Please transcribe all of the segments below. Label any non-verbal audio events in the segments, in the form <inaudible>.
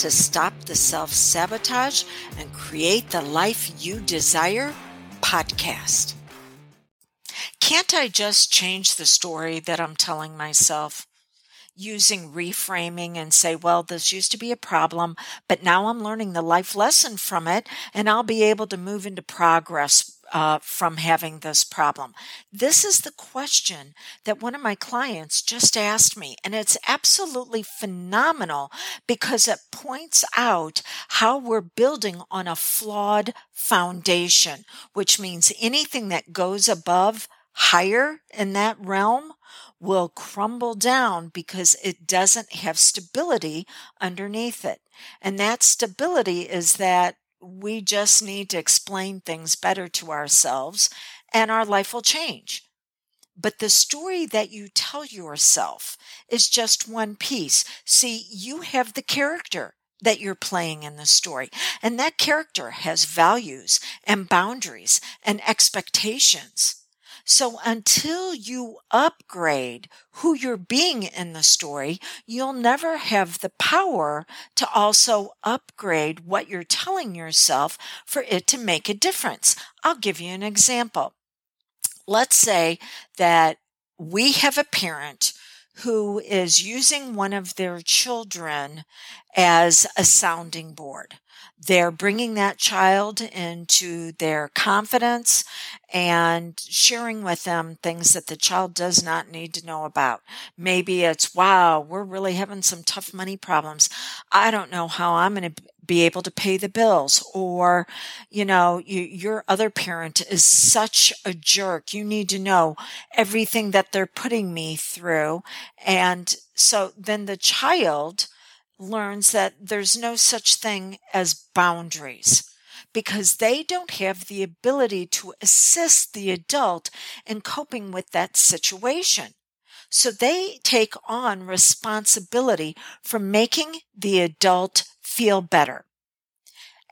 to Stop the Self Sabotage and Create the Life You Desire podcast. Can't I just change the story that I'm telling myself? Using reframing and say, well, this used to be a problem, but now I'm learning the life lesson from it, and I'll be able to move into progress uh, from having this problem? This is the question that one of my clients just asked me, and it's absolutely phenomenal because it points out how we're building on a flawed foundation, which means anything that goes above higher in that realm will crumble down because it doesn't have stability underneath it. And that stability is that we just need to explain things better to ourselves and our life will change. But the story that you tell yourself is just one piece. See, you have the character that you're playing in the story. And that character has values and boundaries and expectations. So until you upgrade who you're being in the story, you'll never have the power to also upgrade what you're telling yourself for it to make a difference. I'll give you an example. Let's say that we have a parent who is using one of their children as a sounding board. They're bringing that child into their confidence and sharing with them things that the child does not need to know about. Maybe it's, wow, we're really having some tough money problems. I don't know how I'm going to be able to pay the bills or you know you, your other parent is such a jerk you need to know everything that they're putting me through and so then the child learns that there's no such thing as boundaries because they don't have the ability to assist the adult in coping with that situation. So they take on responsibility for making the adult feel better.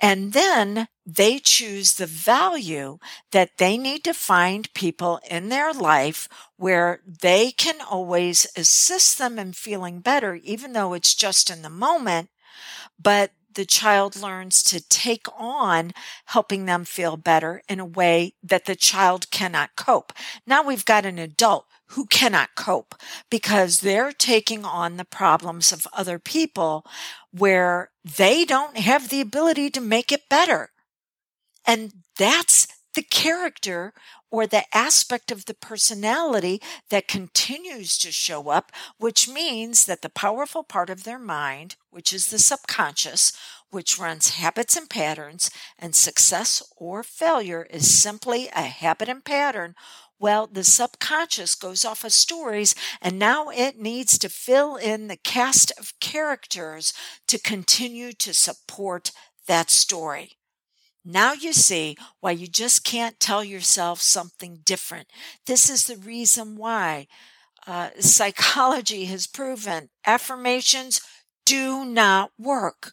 And then they choose the value that they need to find people in their life where they can always assist them in feeling better, even though it's just in the moment. But the child learns to take on helping them feel better in a way that the child cannot cope. Now we've got an adult who cannot cope because they're taking on the problems of other people where they don't have the ability to make it better. And that's the character or the aspect of the personality that continues to show up, which means that the powerful part of their mind, which is the subconscious, which runs habits and patterns, and success or failure is simply a habit and pattern, well, the subconscious goes off of stories and now it needs to fill in the cast of characters to continue to support that story. Now you see why you just can't tell yourself something different. This is the reason why uh, psychology has proven affirmations do not work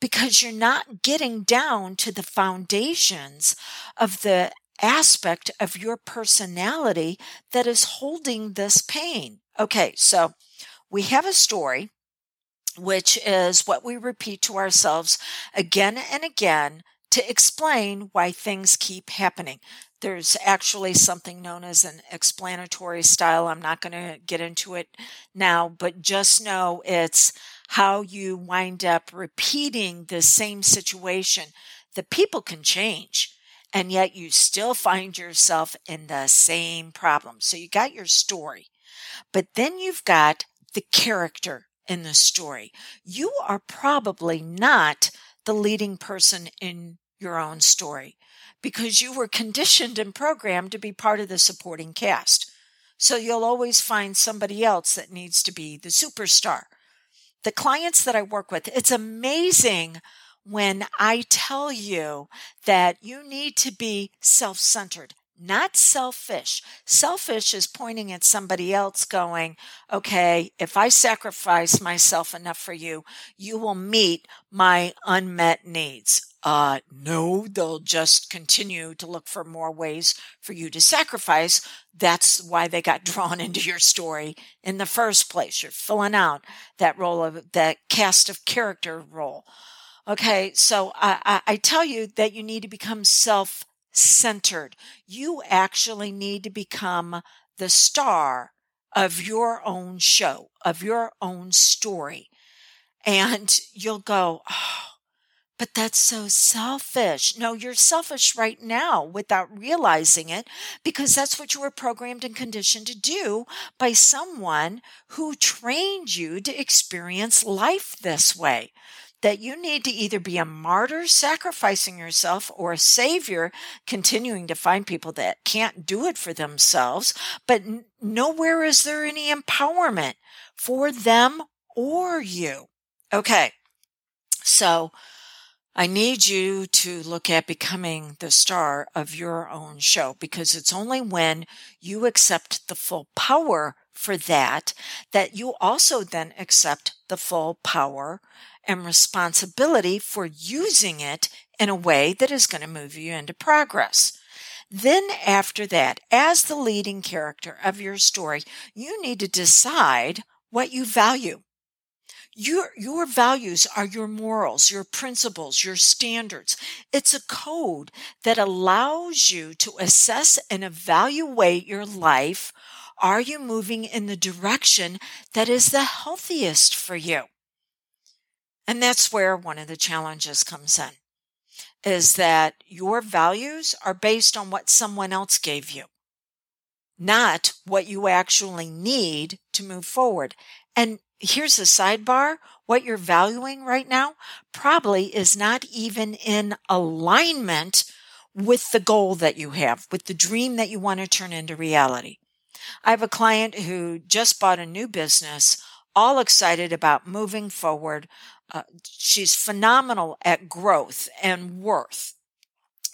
because you're not getting down to the foundations of the aspect of your personality that is holding this pain. Okay, so we have a story, which is what we repeat to ourselves again and again to explain why things keep happening. There's actually something known as an explanatory style. I'm not going to get into it now, but just know it's how you wind up repeating the same situation. The people can change and yet you still find yourself in the same problem. So you got your story, but then you've got the character in the story. You are probably not the leading person in your own story because you were conditioned and programmed to be part of the supporting cast. So you'll always find somebody else that needs to be the superstar. The clients that I work with, it's amazing when I tell you that you need to be self centered, not selfish. Selfish is pointing at somebody else going, okay, if I sacrifice myself enough for you, you will meet my unmet needs. Uh, no, they'll just continue to look for more ways for you to sacrifice. That's why they got <laughs> drawn into your story in the first place. You're filling out that role of that cast of character role. Okay, so I, I, I tell you that you need to become self centered. You actually need to become the star of your own show, of your own story. And you'll go, oh, but that's so selfish. No, you're selfish right now without realizing it because that's what you were programmed and conditioned to do by someone who trained you to experience life this way that you need to either be a martyr sacrificing yourself or a savior continuing to find people that can't do it for themselves but nowhere is there any empowerment for them or you. Okay. So I need you to look at becoming the star of your own show because it's only when you accept the full power for that that you also then accept the full power and responsibility for using it in a way that is going to move you into progress. Then, after that, as the leading character of your story, you need to decide what you value. Your, your values are your morals, your principles, your standards. It's a code that allows you to assess and evaluate your life. Are you moving in the direction that is the healthiest for you? And that's where one of the challenges comes in is that your values are based on what someone else gave you, not what you actually need to move forward. And here's a sidebar. What you're valuing right now probably is not even in alignment with the goal that you have, with the dream that you want to turn into reality. I have a client who just bought a new business, all excited about moving forward, uh, she's phenomenal at growth and worth.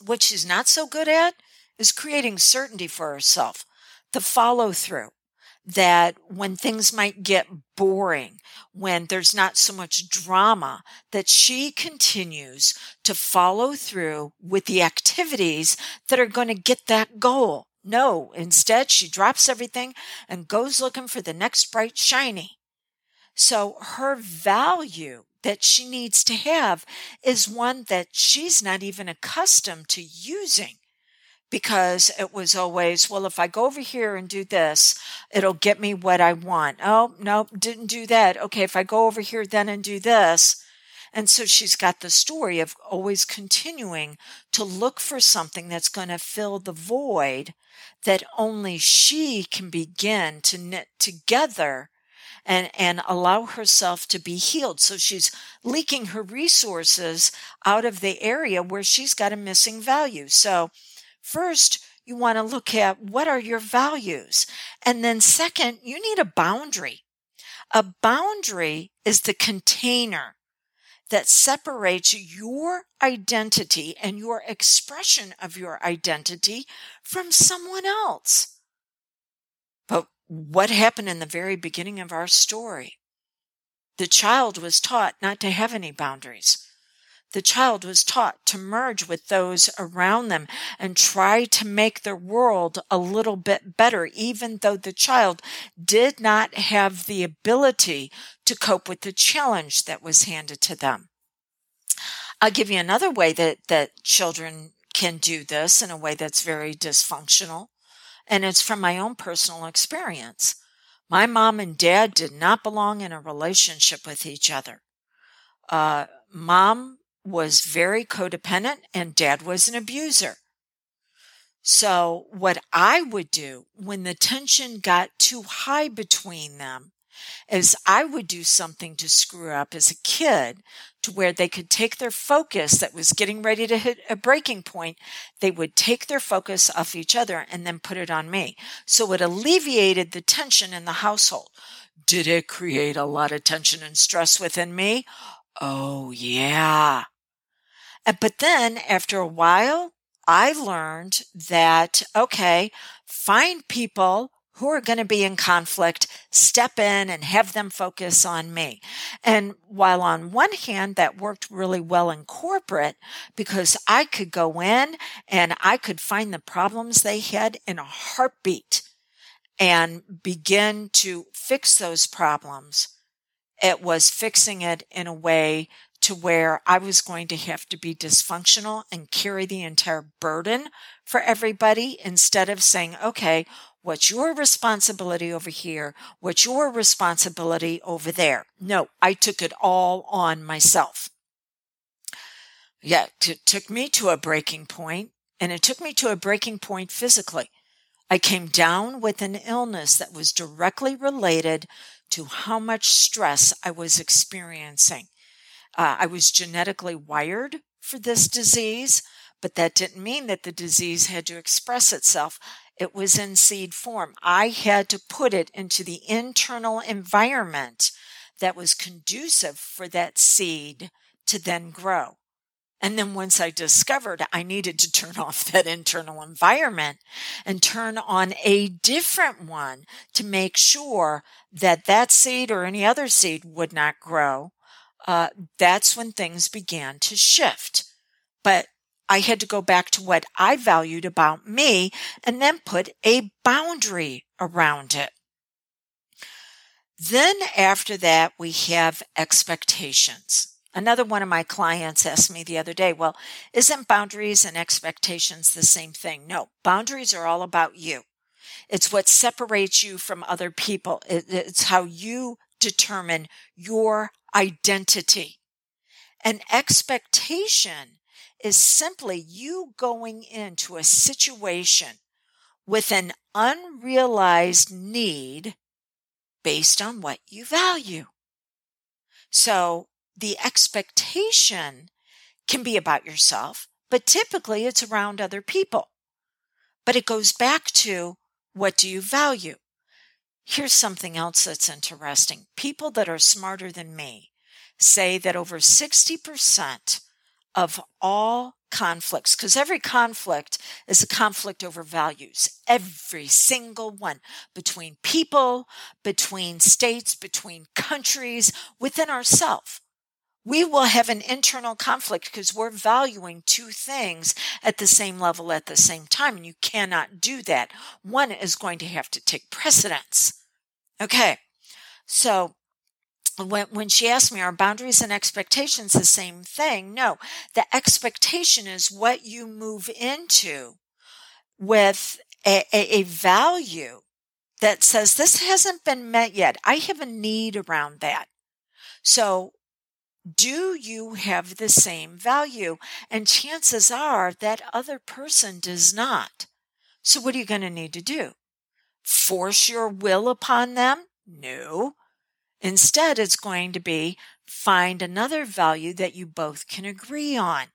What she's not so good at is creating certainty for herself, the follow through. That when things might get boring, when there's not so much drama, that she continues to follow through with the activities that are going to get that goal. No, instead, she drops everything and goes looking for the next bright shiny. So her value that she needs to have is one that she's not even accustomed to using because it was always, well, if I go over here and do this, it'll get me what I want. Oh, no, didn't do that. Okay, if I go over here then and do this. And so she's got the story of always continuing to look for something that's going to fill the void that only she can begin to knit together and, and allow herself to be healed. So she's leaking her resources out of the area where she's got a missing value. So first, you want to look at what are your values? And then second, you need a boundary. A boundary is the container that separates your identity and your expression of your identity from someone else. But what happened in the very beginning of our story. The child was taught not to have any boundaries. The child was taught to merge with those around them and try to make their world a little bit better, even though the child did not have the ability to cope with the challenge that was handed to them. I'll give you another way that, that children can do this in a way that's very dysfunctional and it's from my own personal experience. My mom and dad did not belong in a relationship with each other. Uh, mom was very codependent and dad was an abuser. So what I would do when the tension got too high between them is I would do something to screw up as a kid to where they could take their focus that was getting ready to hit a breaking point. They would take their focus off each other and then put it on me. So it alleviated the tension in the household. Did it create a lot of tension and stress within me? Oh, yeah. Uh, but then after a while, I learned that, okay, find people who are going to be in conflict, step in and have them focus on me. And while on one hand, that worked really well in corporate because I could go in and I could find the problems they had in a heartbeat and begin to fix those problems. It was fixing it in a way to where I was going to have to be dysfunctional and carry the entire burden for everybody instead of saying, okay, what's your responsibility over here? What's your responsibility over there? No, I took it all on myself. Yeah, it took me to a breaking point and it took me to a breaking point physically. I came down with an illness that was directly related to how much stress I was experiencing. Uh, I was genetically wired for this disease, but that didn't mean that the disease had to express itself. It was in seed form. I had to put it into the internal environment that was conducive for that seed to then grow. And then once I discovered I needed to turn <laughs> off that internal environment and turn on a different one to make sure that that seed or any other seed would not grow, uh, that's when things began to shift. But I had to go back to what I valued about me and then put a boundary around it. Then after that, we have expectations. Another one of my clients asked me the other day, well, isn't boundaries and expectations the same thing? No, boundaries are all about you. It's what separates you from other people. It's how you determine your identity. An expectation is simply you going into a situation with an unrealized need based on what you value. So the expectation can be about yourself, but typically it's around other people. But it goes back to what do you value? Here's something else that's interesting. People that are smarter than me say that over 60% of all conflicts, because every conflict is a conflict over values, every single one between people, between states, between countries, within ourselves. We will have an internal conflict because we're valuing two things at the same level at the same time, and you cannot do that. One is going to have to take precedence. Okay. So when, when she asked me, are boundaries and expectations the same thing? No, the expectation is what you move into with a, a, a value that says this hasn't been met yet. I have a need around that. So do you have the same value? And chances are that other person does not. So what are you going to need to do? Force your will upon them? No. Instead, it's going to be find another value that you both can agree on.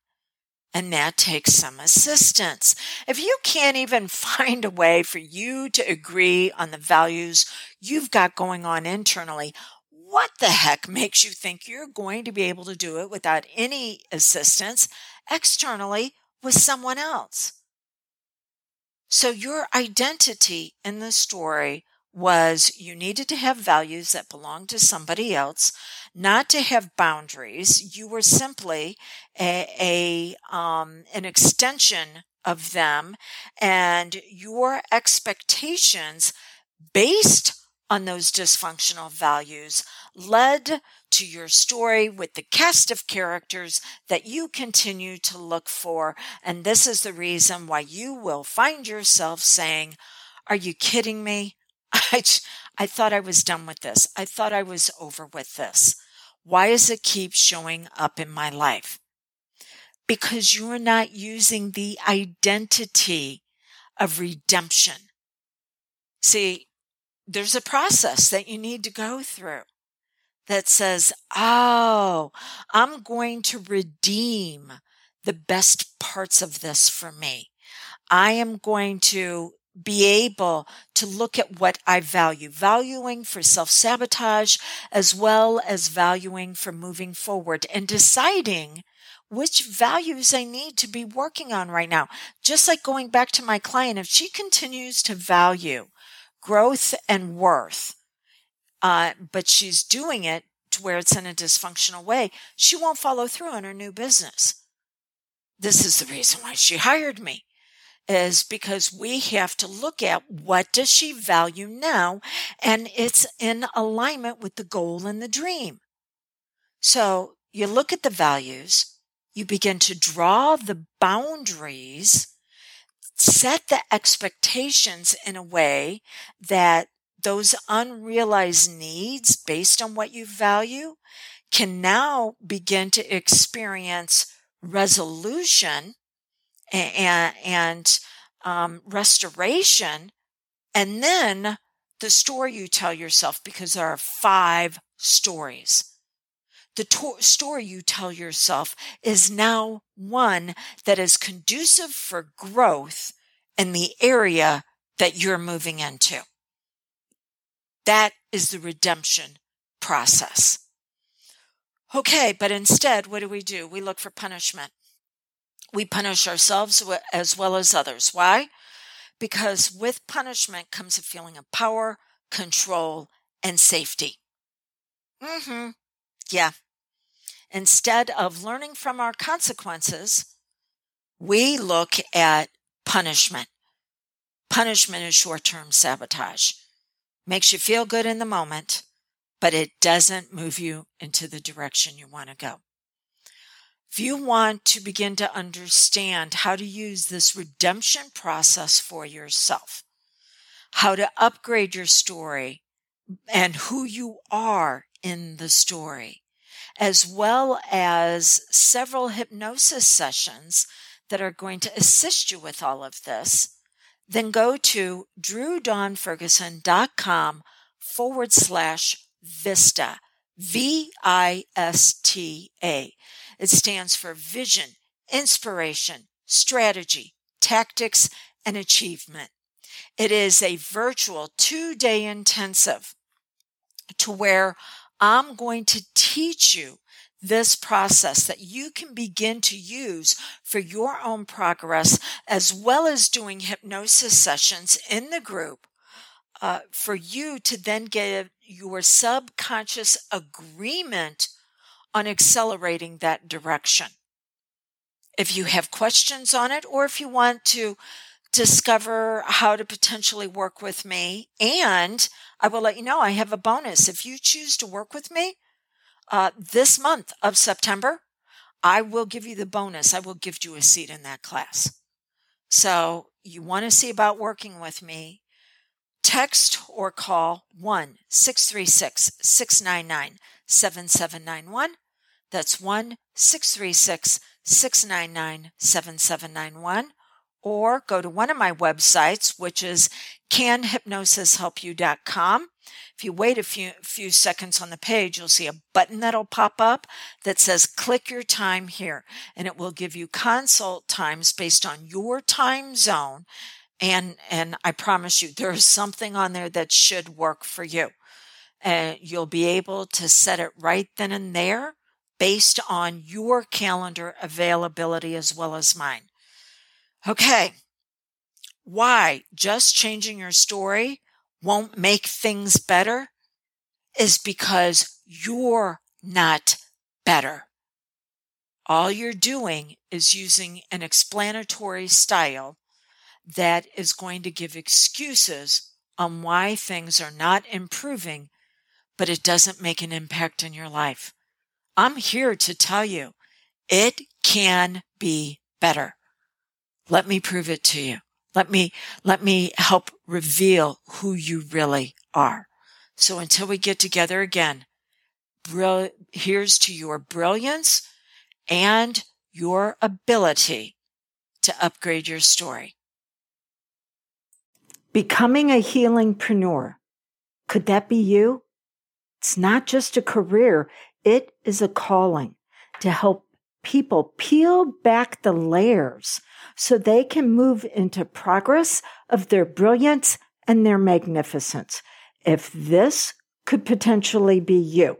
And that takes some assistance. If you can't even <laughs> find a way for you to agree on the values you've got going on internally, what the heck makes you think you're going to be able to do it without any assistance externally with someone else? So your identity in the story was you needed to have values that belonged to somebody else, not to have boundaries. You were simply a, a um, an extension of them, and your expectations based on those dysfunctional values led to your story with the cast of characters that you continue to look for. And this is the reason why you will find yourself saying, Are you kidding me? <laughs> I, I thought I was done with this. I thought I was over with this. Why does it keep showing up in my life? Because you're not using the identity of redemption. See, there's a process that you need to go through that says, Oh, I'm going to redeem the best parts of this for me. I am going to be able to look at what I value, valuing for self sabotage as well as valuing for moving forward and deciding which values I need to be working on right now. Just like going back to my client, if she continues to value growth and worth, uh, but she's doing it to where it's in a dysfunctional way, she won't follow through on her new business. This is the reason why she hired me is because we have to look at what does she value now and it's in alignment with the goal and the dream. So you look at the values, you begin to draw the boundaries, set the expectations in a way that those unrealized needs based on what you value can now begin to experience resolution and, and um, restoration. And then the story you tell yourself, because there are five stories. The to- story you tell yourself is now one that is conducive for growth in the area that you're moving into. That is the redemption process. Okay, but instead, what do we do? We look for punishment. We punish ourselves as well as others. Why? Because with punishment comes a feeling of power, control, and safety. Mm-hmm. Yeah. Instead of learning from our consequences, we look at punishment. Punishment is short term sabotage. Makes you feel good in the moment, but it doesn't move you into the direction you want to go. If you want to begin to understand how to use this redemption process for yourself, how to upgrade your story and who you are in the story, as well as several hypnosis sessions that are going to assist you with all of this, then go to drewdawnferguson.com forward slash VISTA, V I S T A. It stands for vision, inspiration, strategy, tactics, and achievement. It is a virtual two day intensive to where I'm going to teach you this process that you can begin to use for your own progress, as well as doing hypnosis sessions in the group uh, for you to then get your subconscious agreement on accelerating that direction. If you have questions on it, or if you want to discover how to potentially work with me, and I will let you know I have a bonus. If you choose to work with me uh, this month of September, I will give you the bonus. I will give you a seat in that class. So you want to see about working with me, text or call 1 636 699 7791. That's 1 636 699 7791. Or go to one of my websites, which is canhypnosishelpyou.com. If you wait a few, few seconds on the page, you'll see a button that'll pop up that says click your time here, and it will give you consult times based on your time zone. And, and I promise you, there is something on there that should work for you and you'll be able to set it right then and there based on your calendar availability as well as mine. Okay. Why just changing your story won't make things better is because you're not better. All you're doing is using an explanatory style that is going to give excuses on why things are not improving but it doesn't make an impact in your life. I'm here to tell you it can be better. Let me prove it to you. Let me, let me help reveal who you really are. So until we get together again, here's to your brilliance and your ability to upgrade your story. Becoming a healingpreneur. Could that be you? It's not just a career, it is a calling to help people peel back the layers so they can move into progress of their brilliance and their magnificence. If this could potentially be you,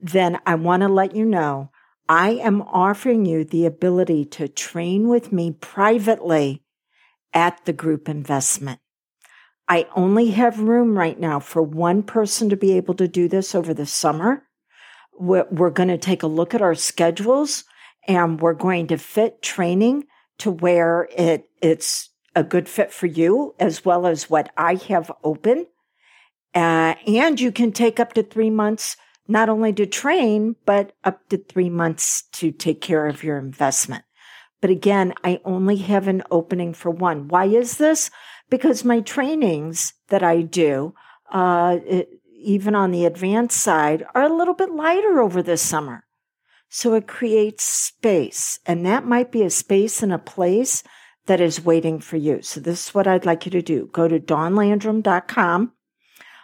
then I want to let you know I am offering you the ability to train with me privately at the group investment. I only have room right now for one person to be able to do this over the summer. We're, going to take a look at our schedules and we're going to fit training to where it, it's a good fit for you as well as what I have open. Uh, and you can take up to three months, not only to train, but up to three months to take care of your investment. But again, I only have an opening for one. Why is this? Because my trainings that I do, uh, it, even on the advanced side, are a little bit lighter over the summer. So it creates space, and that might be a space and a place that is waiting for you. So this is what I'd like you to do. Go to dawnlandrum.com,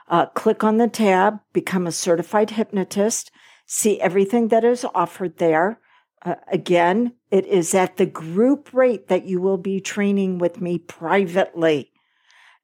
uh, click on the tab, become a certified hypnotist, see everything that is offered there. Uh, again, it is at the group rate that you will be training with me privately.